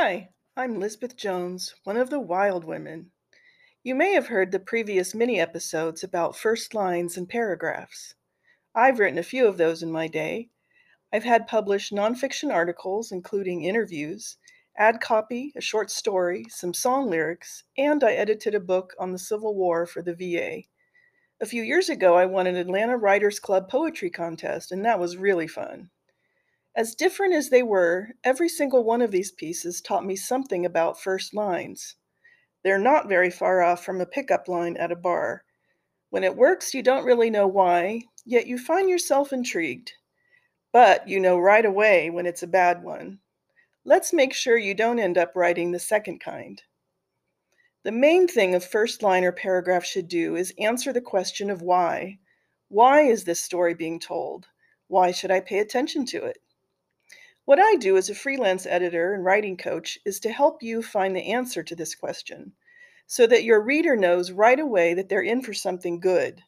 Hi, I'm Lisbeth Jones, one of the Wild Women. You may have heard the previous mini episodes about first lines and paragraphs. I've written a few of those in my day. I've had published nonfiction articles, including interviews, ad copy, a short story, some song lyrics, and I edited a book on the Civil War for the VA. A few years ago, I won an Atlanta Writers Club poetry contest, and that was really fun. As different as they were, every single one of these pieces taught me something about first lines. They're not very far off from a pickup line at a bar. When it works, you don't really know why, yet you find yourself intrigued. But you know right away when it's a bad one. Let's make sure you don't end up writing the second kind. The main thing a first line or paragraph should do is answer the question of why. Why is this story being told? Why should I pay attention to it? What I do as a freelance editor and writing coach is to help you find the answer to this question so that your reader knows right away that they're in for something good.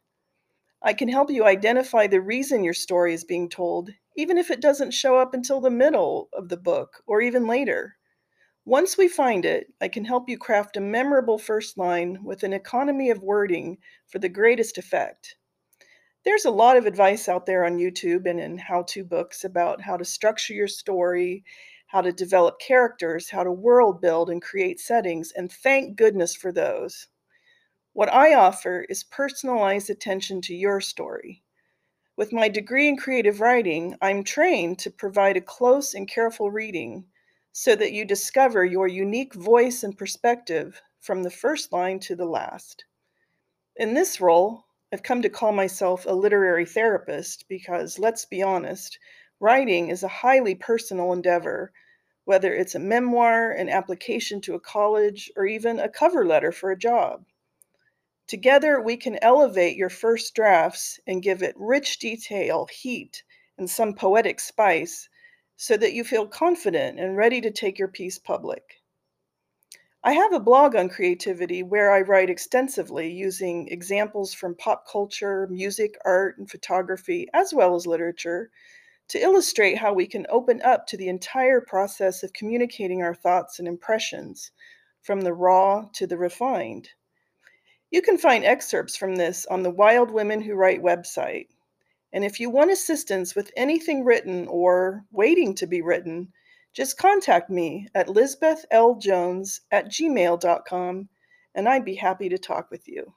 I can help you identify the reason your story is being told, even if it doesn't show up until the middle of the book or even later. Once we find it, I can help you craft a memorable first line with an economy of wording for the greatest effect. There's a lot of advice out there on YouTube and in how to books about how to structure your story, how to develop characters, how to world build and create settings, and thank goodness for those. What I offer is personalized attention to your story. With my degree in creative writing, I'm trained to provide a close and careful reading so that you discover your unique voice and perspective from the first line to the last. In this role, I've come to call myself a literary therapist because, let's be honest, writing is a highly personal endeavor, whether it's a memoir, an application to a college, or even a cover letter for a job. Together, we can elevate your first drafts and give it rich detail, heat, and some poetic spice so that you feel confident and ready to take your piece public. I have a blog on creativity where I write extensively using examples from pop culture, music, art, and photography, as well as literature, to illustrate how we can open up to the entire process of communicating our thoughts and impressions, from the raw to the refined. You can find excerpts from this on the Wild Women Who Write website. And if you want assistance with anything written or waiting to be written, just contact me at lisbethljones at gmail.com and I'd be happy to talk with you.